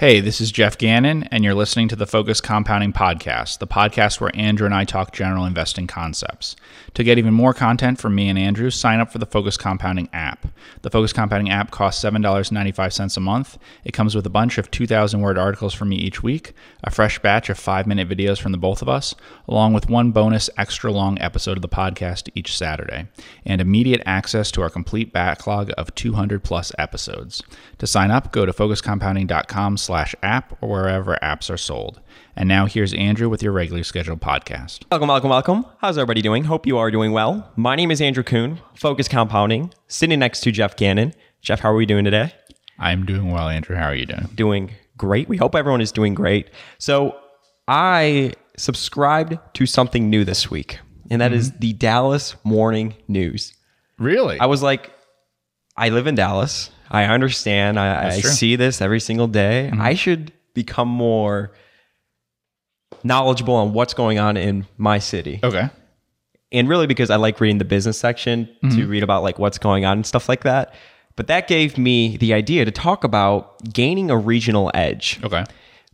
Hey, this is Geoff Gannon, and you're listening to the Focus Compounding Podcast, the podcast where Andrew and I talk general investing concepts. To get even more content from me and Andrew, sign up for the Focus Compounding app. The Focus Compounding app costs $7.95 a month. It comes with a bunch of 2,000 word articles from me each week, a fresh batch of five minute videos from the both of us, along with one bonus extra long episode of the podcast each Saturday, and immediate access to our complete backlog of 200 plus episodes. To sign up, go to focuscompounding.com slash app or wherever apps are sold. And now here's Andrew with your regularly scheduled podcast. Welcome, welcome, welcome. How's everybody doing? Hope you are doing well. My name is Andrew Kuhn, Focus Compounding, sitting next to Geoff Gannon. Geoff, how are we doing today? I'm doing well, Andrew. How are you doing? Doing great. We hope everyone is doing great. So, I subscribed to something new this week, and that is mm-hmm. the Dallas Morning News. Really? I was like, I live in Dallas. I understand. I, I see this every single day. Mm-hmm. I should become more knowledgeable on what's going on in my city. okay. And really because I like reading the business section to mm-hmm. read about like what's going on and stuff like that. But that gave me the idea to talk about gaining a regional edge. Okay.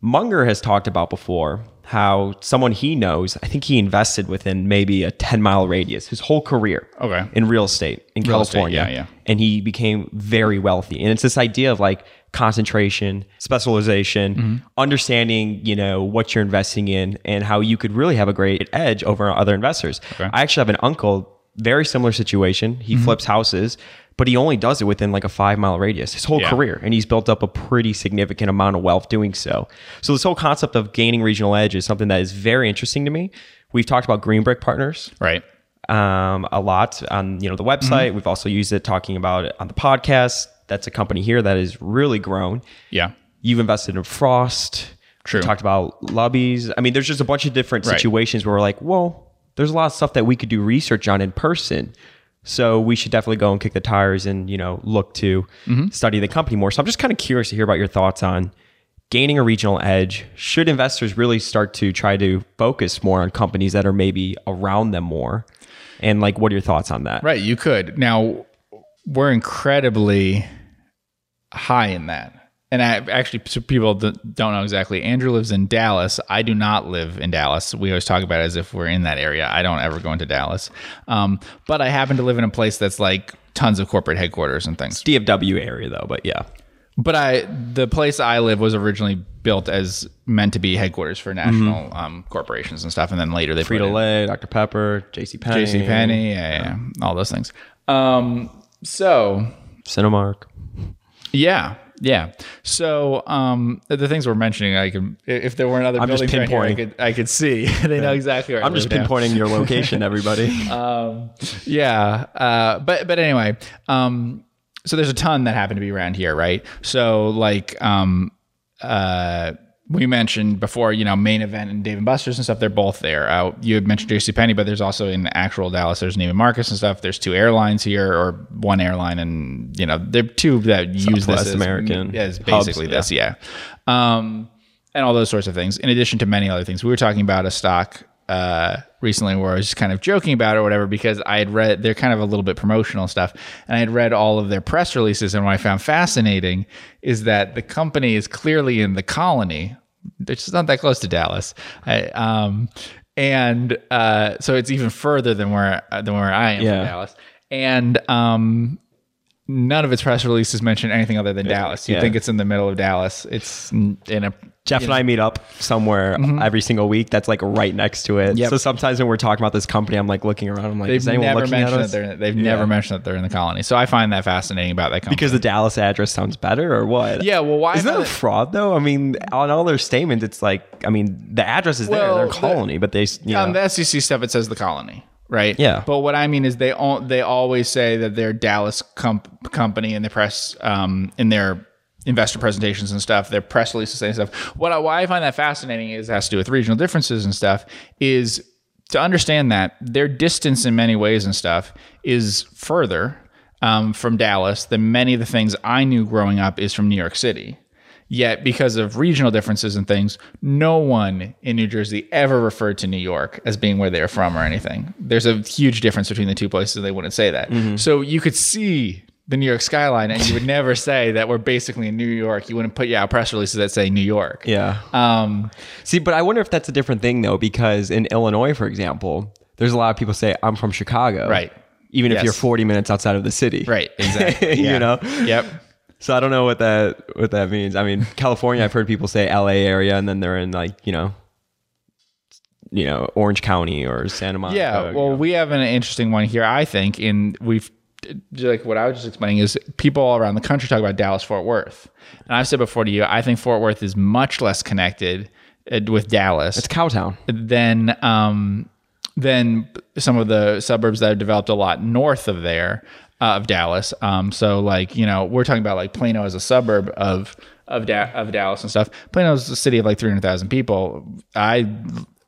Munger has talked about before how someone he knows, I think he invested within maybe a 10 mile radius his whole career Okay. in real estate in Real estate, California. yeah, yeah. And he became very wealthy. And it's this idea of like concentration, specialization, Mm-hmm. understanding, you know, what you're investing in and how you could really have a great edge over other investors. I actually have an uncle, very similar situation. Mm-hmm. He flips houses, but he only does it within like a five mile radius his whole Yeah. career. And he's built up a pretty significant amount of wealth doing so. So this whole concept of gaining regional edge is something that is very interesting to me. We've talked about Green Brick Partners Right. um, a lot on you know the website. We've also used it talking about it on the podcast. That's a company here that has really grown. Yeah. You've invested in Frost. True. We talked about lobbies. I mean, there's just a bunch of different Right. situations where we're like, well, there's a lot of stuff that we could do research on in person. So we should definitely go and kick the tires and you know look to Mm-hmm. study the company more. So I'm just kind of curious to hear about your thoughts on gaining a regional edge. Should investors really start to try to focus more on companies that are maybe around them more? And like, what are your thoughts on that? Right. You could. Now, we're incredibly high in that. And I, actually, so people don't know exactly. Andrew lives in Dallas. I do not live in Dallas. We always talk about it as if we're in that area. I don't ever go into Dallas. Um, but I happen to live in a place that's like tons of corporate headquarters and things. DFW area though, but yeah. But I, the place I live was originally built as meant to be headquarters for national um, corporations and stuff, and then later they put Frito in Lay, Dr. Pepper, JC Penney, JC Penney, yeah, yeah, all those things. Um, so Cinemark. yeah, yeah. So um, the things we're mentioning, I can if there weren't other I'm buildings around here, I pinpointing. could I could see. they know exactly where I'm just live now. pinpointing your location, everybody. Um, yeah. Uh, but but anyway, um, so there's a ton that happen to be around here, right? So like um, uh, we mentioned before, you know, main event and Dave and Buster's and stuff. They're both there. Uh, you had mentioned JC Penney, but there's also in actual Dallas. There's Neiman Marcus and stuff. There's two airlines here, or one airline, and you know, there are two that use this Southwest as, American as hubs, basically this, yeah. Um, and all those sorts of things, in addition to many other things. We were talking about a stock uh, recently where I was just kind of joking about it or whatever because I had read they're kind of a little bit promotional stuff, and I had read all of their press releases. And what I found fascinating is that the company is clearly in the Colony. It's just not that close to Dallas. I, um, and uh, so it's even further than where than where I am Yeah. from Dallas. And um, none of its press releases mention anything other than Dallas. You yeah. think it's in the middle of Dallas. It's in a Geoff and I meet up somewhere every single week. That's like right next to it. Mm-hmm. Yep. So sometimes when we're talking about this company, I'm like looking around. I'm like, they've is anyone never looking at mentioned that us? they're they've never mentioned that they're in the Colony. So I find that fascinating about that company. Because the Dallas address sounds better, or what? yeah, well, why Is that a fraud though? I mean, on all their statements, it's like, I mean, the address is there. Well, They're the- Colony, but they, you on know, the SEC stuff, it says the Colony, right? Yeah. But what I mean is they all, they always say that they're Dallas comp- company in the press um, in their investor presentations and stuff, their press releases and stuff. What I, why I find that fascinating is it has to do with regional differences and stuff. Is to understand that their distance in many ways and stuff is further um, from Dallas than many of the things I knew growing up is from New York City. Yet, because of regional differences and things, no one in New Jersey ever referred to New York as being where they're from or anything. There's a huge difference between the two places. and They wouldn't say that. So you could see the New York skyline, and you would never say that we're basically in New York. You wouldn't put yeah press releases that say New York. Yeah. Um, See, but I wonder if that's a different thing though, because in Illinois, for example, there's a lot of people say I'm from Chicago. Right. Even if you're 40 minutes outside of the city. right. Exactly. You Yeah. know? Yep. So I don't know what that what that means. I mean, California, I've heard people say LA area and then they're in like, you know, you know, Orange County or Santa Monica. Yeah, you well, know. we have an interesting one here. I think in we've like what I was just explaining is people all around the country talk about Dallas Fort Worth, and I've said before to you, I think Fort Worth is much less connected uh, with Dallas it's Cowtown. than um, than some of the suburbs that have developed a lot north of there uh, of Dallas. Um, so like you know we're talking about like Plano as a suburb of of da- of Dallas and stuff. Plano is a city of like three hundred thousand people. I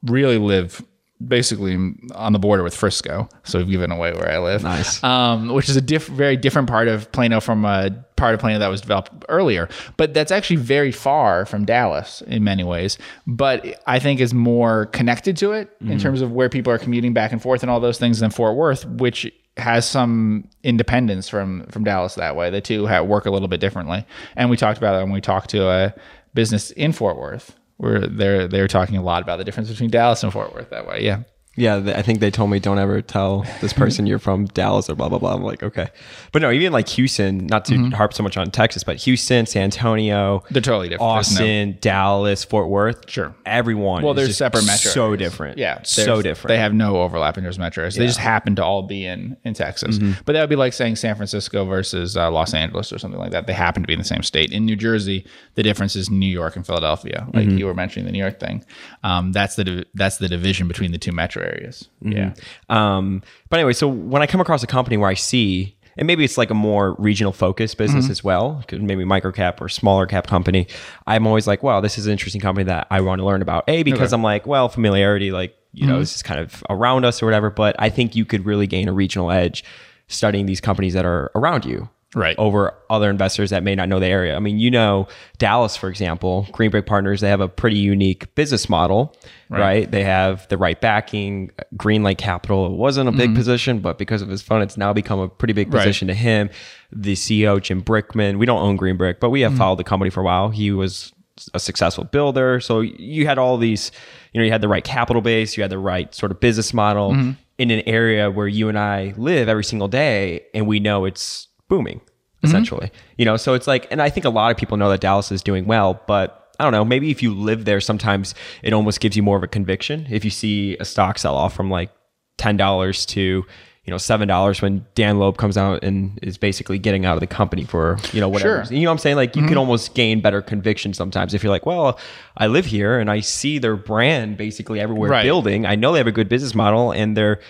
really live basically on the border with Frisco, so we've given away where I live. Nice. Um, which is a diff- very different part of Plano from a part of Plano that was developed earlier. But that's actually very far from Dallas in many ways. But I think is more connected to it in terms of where people are commuting back and forth and all those things than Fort Worth, which has some independence from from Dallas that way. The two work a little bit differently, and we talked about it when we talked to a business in Fort Worth. Where they're they're talking a lot about the difference between Dallas and Fort Worth that way. Yeah. Yeah, th- I think they told me don't ever tell this person you're from Dallas or blah blah blah. I'm like, okay, but no, even like Houston. Not to Mm-hmm. harp so much on Texas, but Houston, San Antonio, They're totally different. There's no- Austin, Dallas, Fort Worth. Sure. everyone. Well, they're separate metro So areas. different. Yeah, so different. They have no overlap in of metros. They just happen to all be in in Texas. Mm-hmm. But that would be like saying San Francisco versus uh, Los Angeles or something like that. They happen to be in the same state. In New Jersey, the difference is New York and Philadelphia. Like Mm-hmm. you were mentioning the New York thing. Um, that's the div- that's the division between the two metro areas. Mm-hmm. Yeah. Um, but anyway, so when I come across a company where I see, and maybe it's like a more regional focused business Mm-hmm. as well, maybe micro cap or smaller cap company, I'm always like, wow, this is an interesting company that I want to learn about. A, because I'm like, well, familiarity, like, you Mm-hmm. know, this is kind of around us or whatever. But I think you could really gain a regional edge studying these companies that are around you. Right. Over other investors that may not know the area. I mean, you know, Dallas, for example, Green Brick Partners, they have a pretty unique business model, right? They have the right backing. Greenlight Capital it wasn't a big position, but because of his fund, it's now become a pretty big Mm-hmm. Right. position to him. The CEO, Jim Brickman, we don't own Green Brick, but we Mm-hmm. have followed the company for a while. He was a successful builder. So you had all these, you know, you had the right capital base, you had the right sort of business model Mm-hmm. in an area where you and I live every single day, and we know it's booming mm-hmm. essentially. You know, so it's like, and I think a lot of people know that Dallas is doing well, but I don't know, maybe if you live there, sometimes it almost gives you more of a conviction. If you see a stock sell off from like $10 to, you know, $7 when Dan Loeb comes out and is basically getting out of the company for, you know, whatever. Sure. You know what I'm saying? Like you can mm-hmm. almost gain better conviction sometimes if you're like, well, I live here and I see their brand basically everywhere Right. building. I know they have a good business model and they're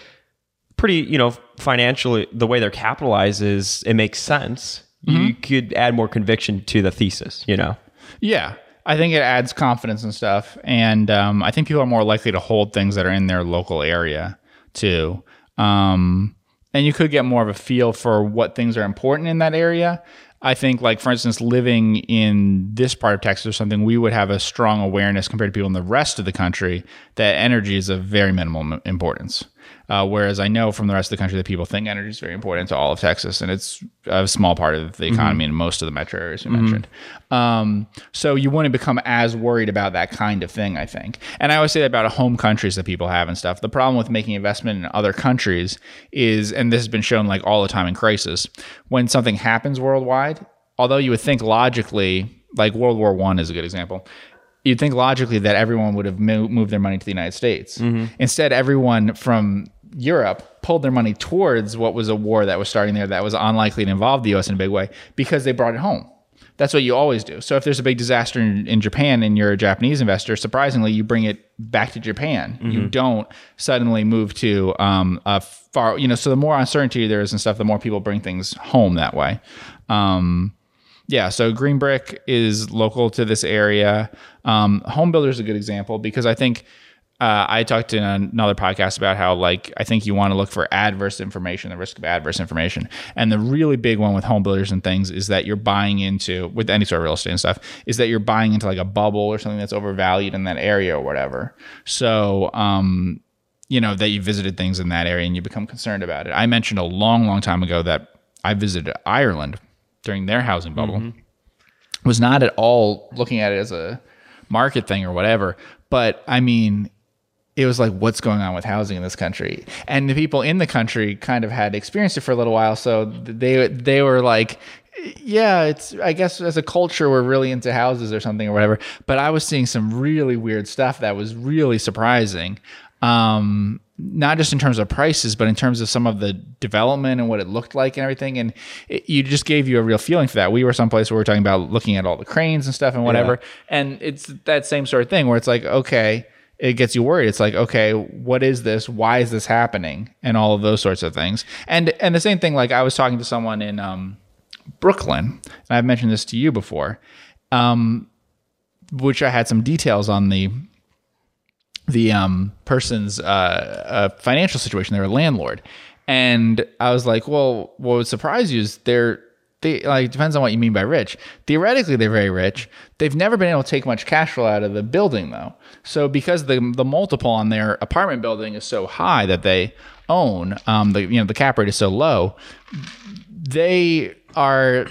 pretty, you know, financially, the way they're capitalized is it makes sense. You could add more conviction to the thesis, you know? Yeah. I think it adds confidence and stuff. And um, I think people are more likely to hold things that are in their local area too. Um, and you could get more of a feel for what things are important in that area. I think, like, for instance, living in this part of Texas or something, we would have a strong awareness compared to people in the rest of the country that energy is of very minimal importance. Uh, whereas I know from the rest of the country that people think energy is very important to all of Texas, and it's a small part of the economy in most of the metro areas you mentioned. Um, so you wouldn't become as worried about that kind of thing, I think. And I always say that about home countries that people have and stuff. The problem with making investment in other countries is, and this has been shown like all the time in crisis, when something happens worldwide, although you would think logically, like World War One is a good example you'd think logically that everyone would have mo- moved their money to the United States. Instead, everyone from Europe pulled their money towards what was a war that was starting there that was unlikely to involve the U.S. in a big way because they brought it home. That's what you always do. So if there's a big disaster in, in Japan and you're a Japanese investor, surprisingly, you bring it back to Japan. You don't suddenly move to um, a far, you know. So the more uncertainty there is and stuff, the more people bring things home that way. Um, yeah, so Green Brick is local to this area. Um, Home Builder is a good example because I think uh, I talked in another podcast about how like I think you want to look for adverse information, the risk of adverse information, and the really big one with home builders and things is that you're buying into with any sort of real estate and stuff is that you're buying into like a bubble or something that's overvalued in that area or whatever. So um, you know that you visited things in that area and you become concerned about it. I mentioned a long, long time ago that I visited Ireland during their housing bubble. Mm-hmm. Was not at all looking at it as a market thing or whatever, but I mean, it was like what's going on with housing in this country? And the people in the country kind of had experienced it for a little while. So they they were like yeah it's i guess as a culture we're really into houses or something or whatever. But i was seeing some really weird stuff that was really surprising um not just in terms of prices but in terms of some of the development and what it looked like and everything and it, you just gave you a real feeling for that we were someplace where we are talking about looking at all the cranes and stuff and whatever and it's that same sort of thing where it's like okay it gets you worried. It's like, okay, what is this? Why is this happening? And all of those sorts of things. And and the same thing, like I was talking to someone in um, Brooklyn, and I've mentioned this to you before, um, which I had some details on the the um, person's uh, uh, financial situation. They're a landlord, and I was like, well, what would surprise you is they're they like depends on what you mean by rich. Theoretically, they're very rich. They've never been able to take much cash flow out of the building though. So because the the multiple on their apartment building is so high that they own, um, the you know the cap rate is so low, they are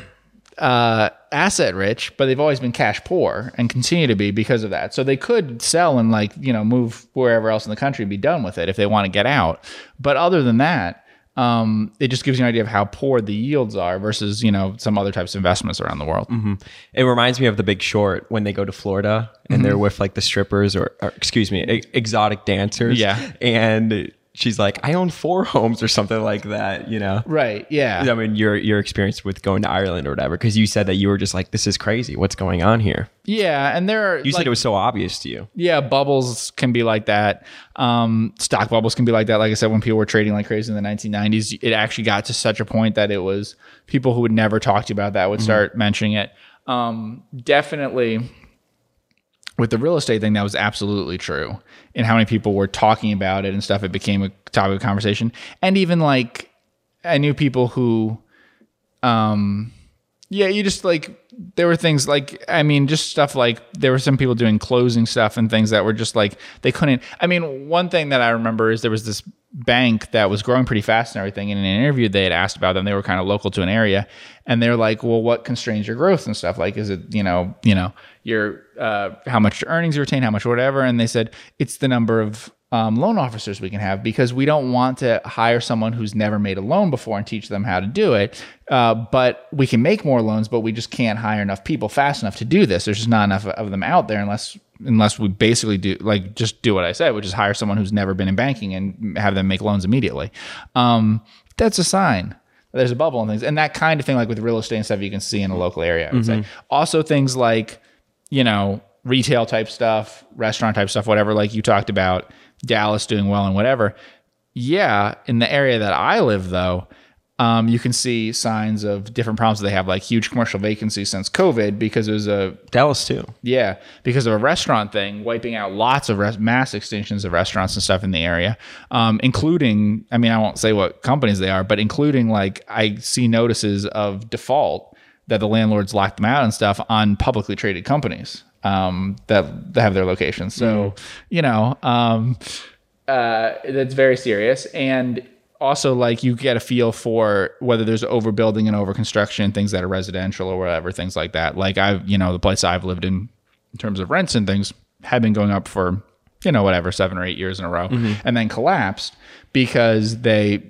uh, asset rich, but they've always been cash poor and continue to be because of that. So they could sell and like you know move wherever else in the country and be done with it if they want to get out. But other than that um, it just gives you an idea of how poor the yields are versus you know some other types of investments around the world. It reminds me of The Big Short when they go to Florida and they're with like the strippers or, or excuse me, e- exotic dancers. Yeah. And she's like, I own four homes or something like that, you know? Right? Yeah. I mean, your your experience with going to Ireland or whatever, because you said that you were just like, this is crazy. What's going on here? Yeah, and there are You said it was so obvious to you. yeah bubbles can be like that. Um, stock bubbles can be like that. Like I said, when people were trading like crazy in the 1990s, it actually got to such a point that it was people who would never talk to you about that would start mentioning it. Um, definitely with the real estate thing, that was absolutely true. And how many people were talking about it and stuff, it became a topic of conversation. And even like, I knew people who, um, yeah, you just like, there were things like, I mean, just stuff like there were some people doing closing stuff and things that were just like, they couldn't. I mean, one thing that I remember is there was this bank that was growing pretty fast and everything. And in an interview, they had asked about them. They were kind of local to an area. And they're like, well, what constrains your growth and stuff? Like, is it, you know, you know, your, uh, how much earnings you retain, how much whatever. And they said, it's the number of um, loan officers we can have because we don't want to hire someone who's never made a loan before and teach them how to do it. Uh, but we can make more loans, but we just can't hire enough people fast enough to do this. There's just not enough of them out there unless unless we basically do like just do what I said, which is hire someone who's never been in banking and have them make loans immediately. Um, that's a sign. There's a bubble and things, and that kind of thing, like with real estate and stuff, you can see in a local area. I would say. Also, things like you know retail type stuff, restaurant type stuff, whatever. Like you talked about Dallas doing well and whatever. Yeah, in the area that I live, though, um, you can see signs of different problems. They have like huge commercial vacancies since COVID because it was a Dallas too. yeah, because of a restaurant thing, wiping out lots of res- mass extinctions of restaurants and stuff in the area, um, including, I mean, I won't say what companies they are, but including like I see notices of default that the landlords lock them out and stuff on publicly traded companies um, that, that have their locations. So, you know, um, uh, that's very serious. And also, like, you get a feel for whether there's overbuilding and overconstruction, things that are residential or whatever, things like that. Like, I've, you know, the place I've lived in, in terms of rents and things, have been going up for, you know, whatever, seven or eight years in a row, and then collapsed because they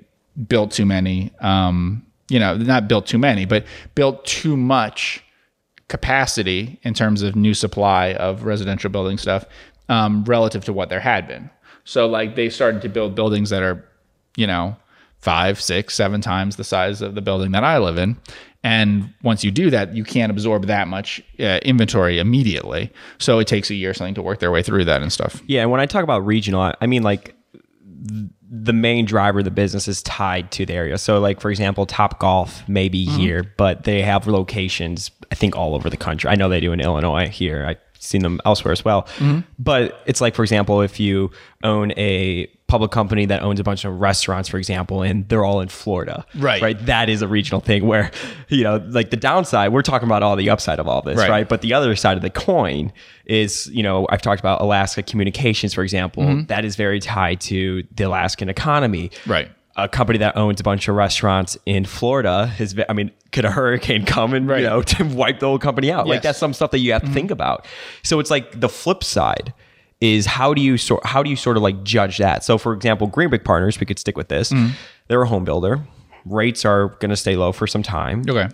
built too many, um, you know, not built too many, but built too much capacity in terms of new supply of residential building stuff um, relative to what there had been. So like they started to build buildings that are, you know, five, six, seven times the size of the building that I live in. And once you do that, you can't absorb that much uh, inventory immediately. So it takes a year or something to work their way through that and stuff. Yeah, and when I talk about regional, I- mean like the main driver of the business is tied to the area. So, like for example, Topgolf may be mm-hmm. here, but they have locations I think all over the country. I know they do in Illinois here. I've seen them elsewhere as well. Mm-hmm. But it's like for example, if you own a public company that owns a bunch of restaurants, for example, and they're all in Florida, Right. Right. That is a regional thing where you know, like the downside. We're talking about all the upside of all this, Right. right? But the other side of the coin is, you know, I've talked about Alaska Communications, for example. Mm-hmm. That is very tied to the Alaskan economy. Right. a company that owns a bunch of restaurants in Florida has been, I mean, could a hurricane come and, Right. you know, to wipe the whole company out? Like that's some stuff that you have to think about. So it's like the flip side is how do you sort how do you sort of like judge that? So for example, Green Brick Partners, we could stick with this. They're a home builder. Rates are going to stay low for some time Okay.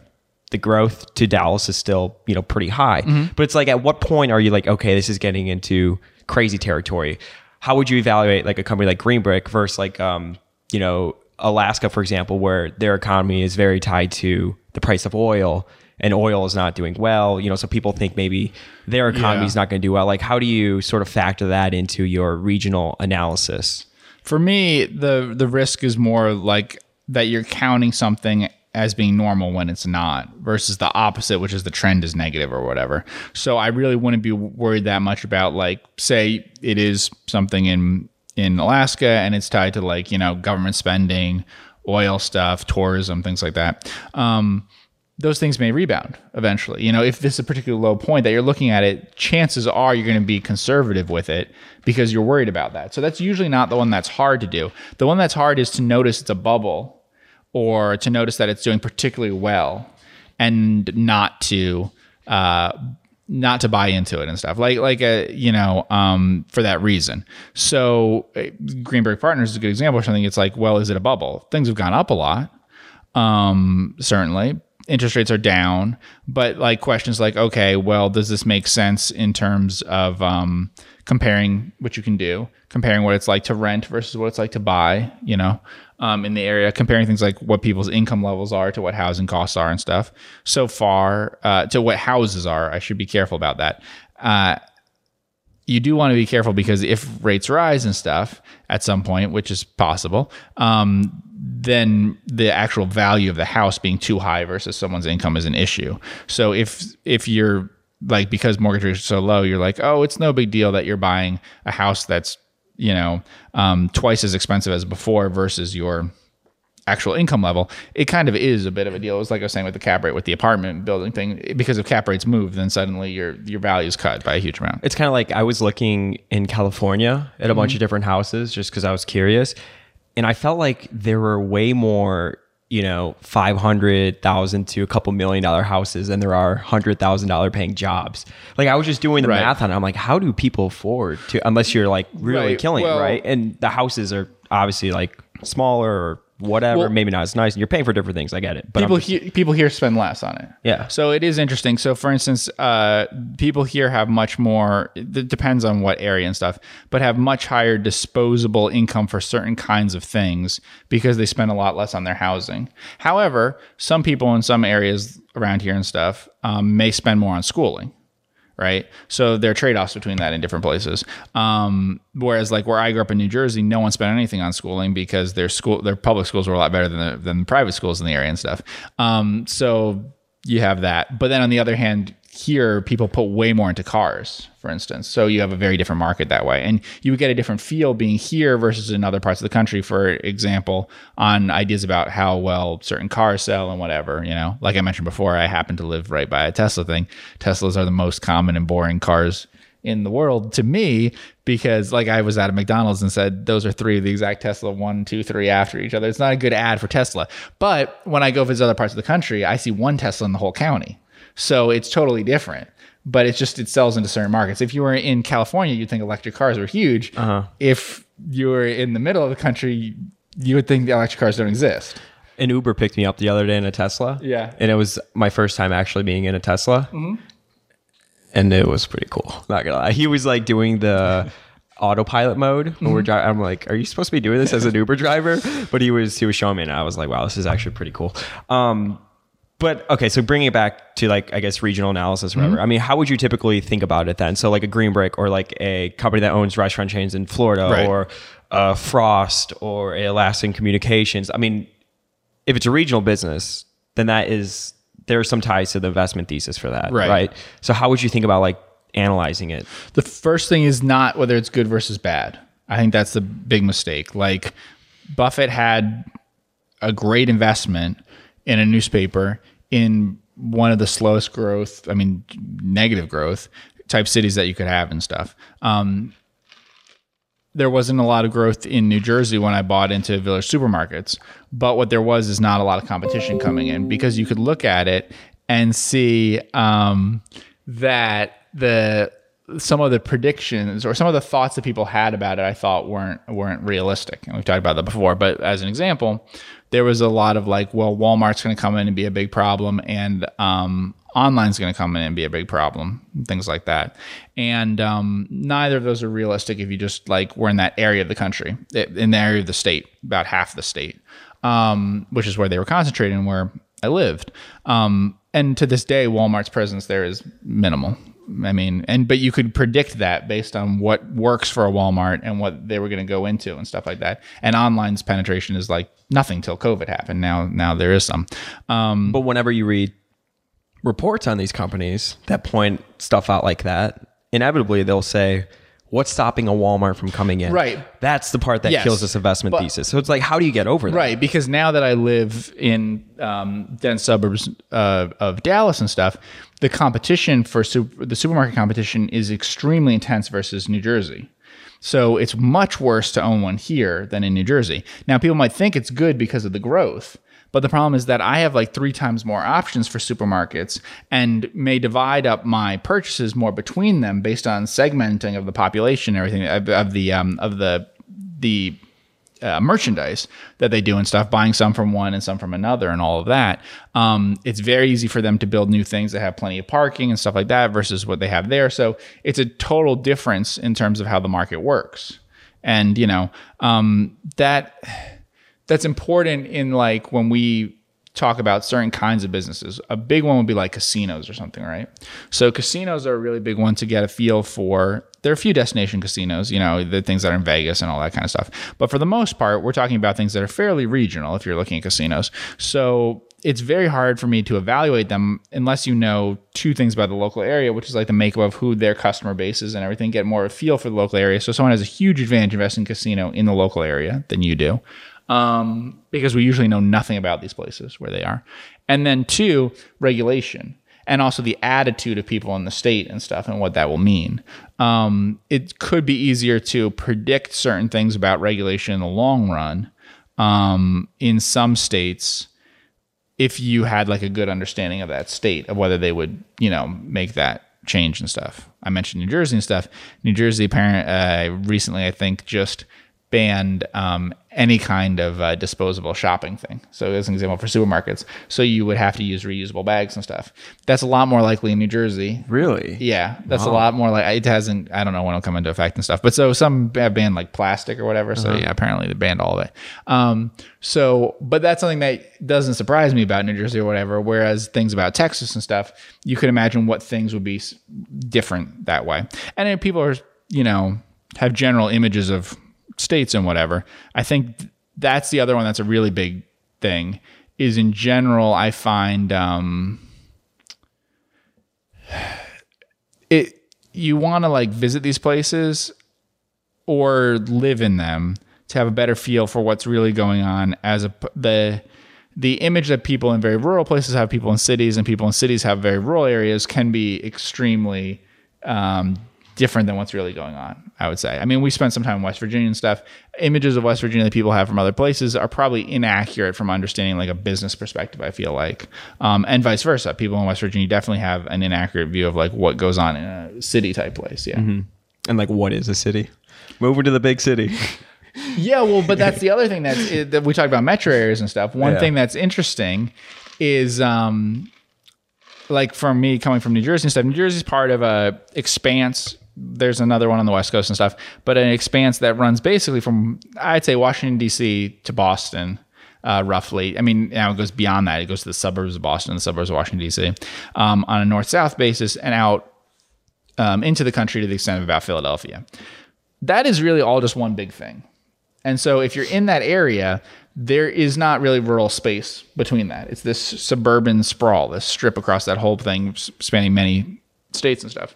the growth to Dallas is still, you know, pretty high. But it's like at what point are you like, okay, this is getting into crazy territory? How would you evaluate like a company like Green Brick versus like um, you know, Alaska, for example, where their economy is very tied to the price of oil and oil is not doing well, you know, so people think maybe their economy is not going to do well. Like how do you sort of factor that into your regional analysis? For me, the the risk is more like that you're counting something as being normal when it's not versus the opposite which is the trend is negative or whatever. So I really wouldn't be worried that much about like say it is something in in Alaska and it's tied to like, you know, government spending, oil stuff, tourism, things like that. Um those things may rebound eventually. You know, if this is a particularly low point that you're looking at it, chances are you're going to be conservative with it because you're worried about that. So that's usually not the one that's hard to do. The one that's hard is to notice it's a bubble or to notice that it's doing particularly well and not to uh not to buy into it and stuff like like a you know um for that reason so Green Brick Partners is a good example of something it's like well is it a bubble things have gone up a lot um certainly interest rates are down but like questions like okay well does this make sense in terms of um comparing what you can do comparing what it's like to rent versus what it's like to buy you know um, in the area comparing things like what people's income levels are to what housing costs are and stuff. So far uh, to what houses are i should be careful about that. Uh, you do want to be careful because if rates rise and stuff at some point, which is possible, um, then the actual value of the house being too high versus someone's income is an issue. So if if you're like because mortgage rates are so low, you're like, oh, it's no big deal that you're buying a house that's you know um, twice as expensive as before versus your actual income level, it kind of is a bit of a deal. It's like I was saying with the cap rate with the apartment building thing, because if cap rates move, then suddenly your your value is cut by a huge amount. It's kind of like I was looking in California at a bunch of different houses just because I was curious. And I felt like there were way more, you know, 500,000 to a couple million dollar houses than there are $100,000 paying jobs. Like I was just doing the Right. math on it. I'm like, how do people afford to, unless you're like really Right. killing Well- it, right? And the houses are obviously like smaller or whatever, Well- maybe not as nice. You're paying for different things. I get it. But people just- here, people here spend less on it. Yeah. So it is interesting. So for instance, uh, people here have much more. It depends on what area and stuff, but have much higher disposable income for certain kinds of things because they spend a lot less on their housing. However, some people in some areas around here and stuff um, may spend more on schooling. Right. So there are trade offs between that in different places. Um, whereas like where I grew up in New Jersey, no one spent anything on schooling because their school, their public schools were a lot better than the, than the private schools in the area and stuff. Um, so you have that. But then on the other hand, here people put way more into cars, for instance. So you have a very different market that way. And you would get a different feel being here versus in other parts of the country, for example, on ideas about how well certain cars sell and whatever, you know. Like I mentioned before, I happen to live right by a Tesla thing. Teslas are the most common and boring cars in the world to me because like I was at a McDonald's and said those are three of the exact Tesla one, two, three after each other. It's not a good ad for Tesla. But when I go visit other parts of the country, I see one Tesla in the whole county. So it's totally different. But it's just it sells into certain markets. If you were in California, you'd think electric cars were huge. Uh-huh. If you were in the middle of the country, you would think the electric cars don't exist. an Uber picked me up the other day in a Tesla. Yeah. And it was my first time actually being in a Tesla. Mm-hmm. And it was pretty cool. Not gonna lie. He was like doing the autopilot mode when we're mm-hmm. driving. I'm like, are you supposed to be doing this as an Uber driver? But he was he was showing me and I was like, wow, this is actually pretty cool. Um but okay, so bringing it back to like I guess regional analysis, or whatever. I mean, how would you typically think about it then? So like a Green Brick or like a company that owns restaurant chains in Florida, Right. or uh, Frost, or a Alaskan Communications. I mean, if it's a regional business, then that is there are some ties to the investment thesis for that, Right. right? So how would you think about like analyzing it? the first thing is not whether it's good versus bad. I think that's the big mistake. Like Buffett had a great investment in a newspaper in one of the slowest growth, I mean, negative growth type cities that you could have and stuff. Um, there wasn't a lot of growth in New Jersey when I bought into Village supermarkets, but what there was is not a lot of competition coming in because you could look at it and see um, that the some of the predictions or some of the thoughts that people had about it, I thought weren't weren't realistic, and we've talked about that before. But as an example, there was a lot of like, well, Walmart's going to come in and be a big problem, and um, online's going to come in and be a big problem, things like that. And um, neither of those are realistic if you just like were in that area of the country, in the area of the state, about half the state, um, which is where they were concentrated and where I lived. Um, and to this day, Walmart's presence there is minimal. I mean, and but you could predict that based on what works for a Walmart and what they were going to go into and stuff like that. And online's penetration is like nothing till COVID happened. Now, now there is some. Um, But whenever you read reports on these companies that point stuff out like that, inevitably they'll say, What's stopping a Walmart from coming in? Right. That's the part that Yes. kills this investment But- thesis. So it's like, how do you get over that? Right, because now that I live in um, dense suburbs uh, of Dallas and stuff, the competition for super, the supermarket competition is extremely intense versus New Jersey. So it's much worse to own one here than in New Jersey. Now, people might think it's good because of the growth, but the problem is that I have like three times more options for supermarkets and may divide up my purchases more between them based on segmenting of the population, and everything of, of the um, of the the uh, merchandise that they do and stuff, buying some from one and some from another, and all of that. Um, it's very easy for them to build new things that have plenty of parking and stuff like that versus what they have there. So it's a total difference in terms of how the market works, and you know um, that that's important in like when we talk about certain kinds of businesses. A big one would be like casinos or something, right? So casinos are a really big one to get a feel for. There are a few destination casinos, you know, the things that are in Vegas and all that kind of stuff. But for the most part, we're talking about things that are fairly regional if you're looking at casinos. So it's very hard for me to evaluate them unless you know two things about the local area, which is like the makeup of who their customer base is and everything, get more of a feel for the local area. So someone has a huge advantage investing in casino in the local area than you do um, because we usually know nothing about these places where they are. And then two, regulation and also the attitude of people in the state and stuff and what that will mean. Um, it could be easier to predict certain things about regulation in the long run um, in some states if you had like a good understanding of that state of whether they would you know make that change and stuff. I mentioned New Jersey and stuff. New Jersey apparently uh, recently, I think, just banned um, any kind of uh, disposable shopping thing. So as an example for supermarkets, so you would have to use reusable bags and stuff. That's a lot more likely in New Jersey. Really? Yeah, that's a lot more like it hasn't. I don't know when it'll come into effect and stuff. But so some have banned like plastic or whatever. So yeah, apparently they banned all of it. Um, so, but that's something that doesn't surprise me about New Jersey or whatever. Whereas things about Texas and stuff, you could imagine what things would be different that way. And people are, you know, have general images of states and whatever. I think that's the other one that's a really big thing. Is in general, I find. Um, it you want to like visit these places or live in them to have a better feel for what's really going on as a the the image that people in very rural places have people in cities and people in cities have very rural areas can be extremely um, different than what's really going on i would say i mean we spent some time in west virginia and stuff images of west virginia that people have from other places are probably inaccurate from understanding like a business perspective i feel like um, and vice versa people in west virginia definitely have an inaccurate view of like what goes on in a city type place yeah And like, what is a city? Move to the big city. Yeah, well, but that's the other thing that's that we talk about metro areas and stuff. One Yeah. thing that's interesting is um like for me coming from New Jersey and stuff. New Jersey's part of a expanse. There's another one on the West Coast and stuff, but an expanse that runs basically from I'd say Washington D.C. to Boston. Uh, roughly, I mean, now it goes beyond that. It goes to the suburbs of Boston, the suburbs of Washington D.C. Um, on a north-south basis, and out um, into the country to the extent of about Philadelphia. That is really all just one big thing. And so if you're in that area, there is not really rural space between that. It's this suburban sprawl, this strip across that whole thing spanning many states and stuff.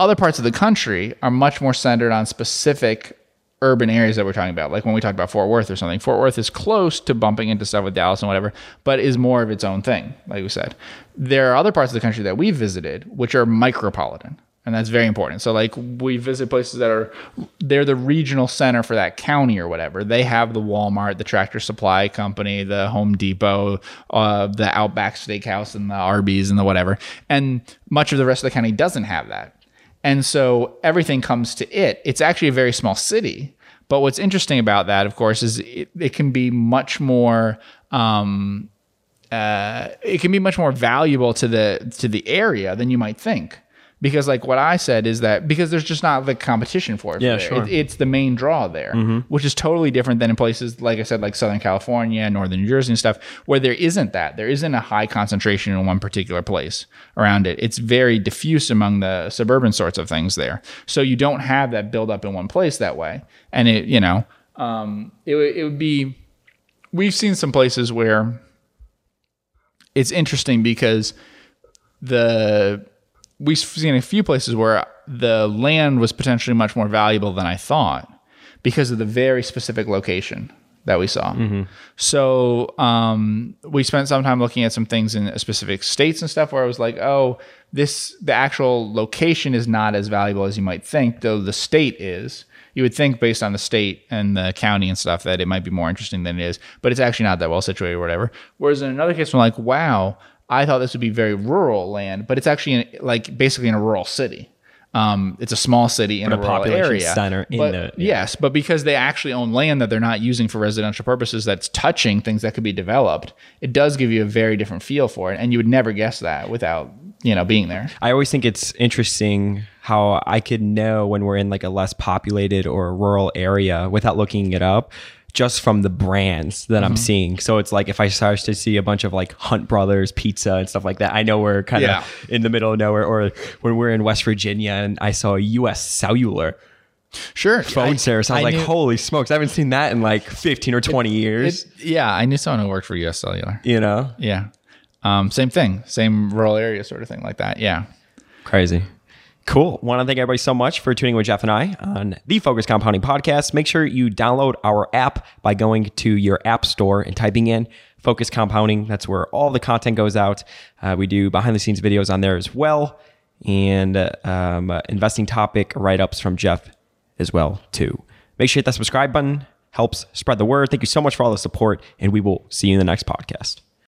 Other parts of the country are much more centered on specific urban areas that we're talking about. Like when we talk about Fort Worth or something, Fort Worth is close to bumping into stuff with Dallas and whatever, but is more of its own thing, like we said. There are other parts of the country that we've visited which are micropolitan. and that's very important. So like we visit places that are they're the regional center for that county or whatever. They have the Walmart, the Tractor Supply Company, the Home Depot, uh, the Outback Steakhouse, and the Arby's and the whatever. And much of the rest of the county doesn't have that. And so everything comes to it. It's actually a very small city. But what's interesting about that, of course, is it, it can be much more. Um, uh, it can be much more valuable to the to the area than you might think because like what I said is that because there's just not the competition for it. Yeah, sure. It, it's the main draw there, which is totally different than in places like I said, like Southern California, Northern New Jersey, and stuff, where there isn't that. There isn't a high concentration in one particular place around it. It's very diffuse among the suburban sorts of things there. So you don't have that build up in one place that way, and it you know um, it it would be. We've seen some places where it's interesting because the we've seen a few places where the land was potentially much more valuable than I thought because of the very specific location that we saw. So um, we spent some time looking at some things in specific states and stuff where I was like, oh, this the actual location is not as valuable as you might think, though the state is. You would think based on the state and the county and stuff that it might be more interesting than it is, but it's actually not that well situated or whatever. Whereas in another case, we're like, wow, I thought this would be very rural land, but it's actually in, like basically in a rural city. Um, it's a small city in But a, a rural population area. center in But- the- yes, but because they actually own land that they're not using for residential purposes, that's touching things that could be developed. It does give you a very different feel for it, and you would never guess that without you know being there. I always think it's interesting how I could know when we're in like a less populated or rural area without looking it up just from the brands that Mm-hmm. I'm seeing. So it's like if I start to see a bunch of like Hunt Brothers pizza and stuff like that, I know we're kind of Yeah. in the middle of nowhere. Or when we're in West Virginia and I saw a US cellular Sure, phone service, I was like, knew- holy smokes, I haven't seen that in like 15 or 20 years. it- yeah, I knew someone who worked for U.S. Cellular. you know? Yeah, um, same thing, same rural area sort of thing like that. Yeah. Crazy. Cool. Want to thank everybody so much for tuning with Geoff and I on the Focus Compounding Podcast. Make sure you download our app by going to your app store and typing in Focus Compounding. That's where all the content goes out. Uh, we do behind the scenes videos on there as well, and uh, um, uh, investing topic write ups from Geoff as well too. Make sure you hit that subscribe button. Helps spread the word. Thank you so much for all the support, and we will see you in the next podcast.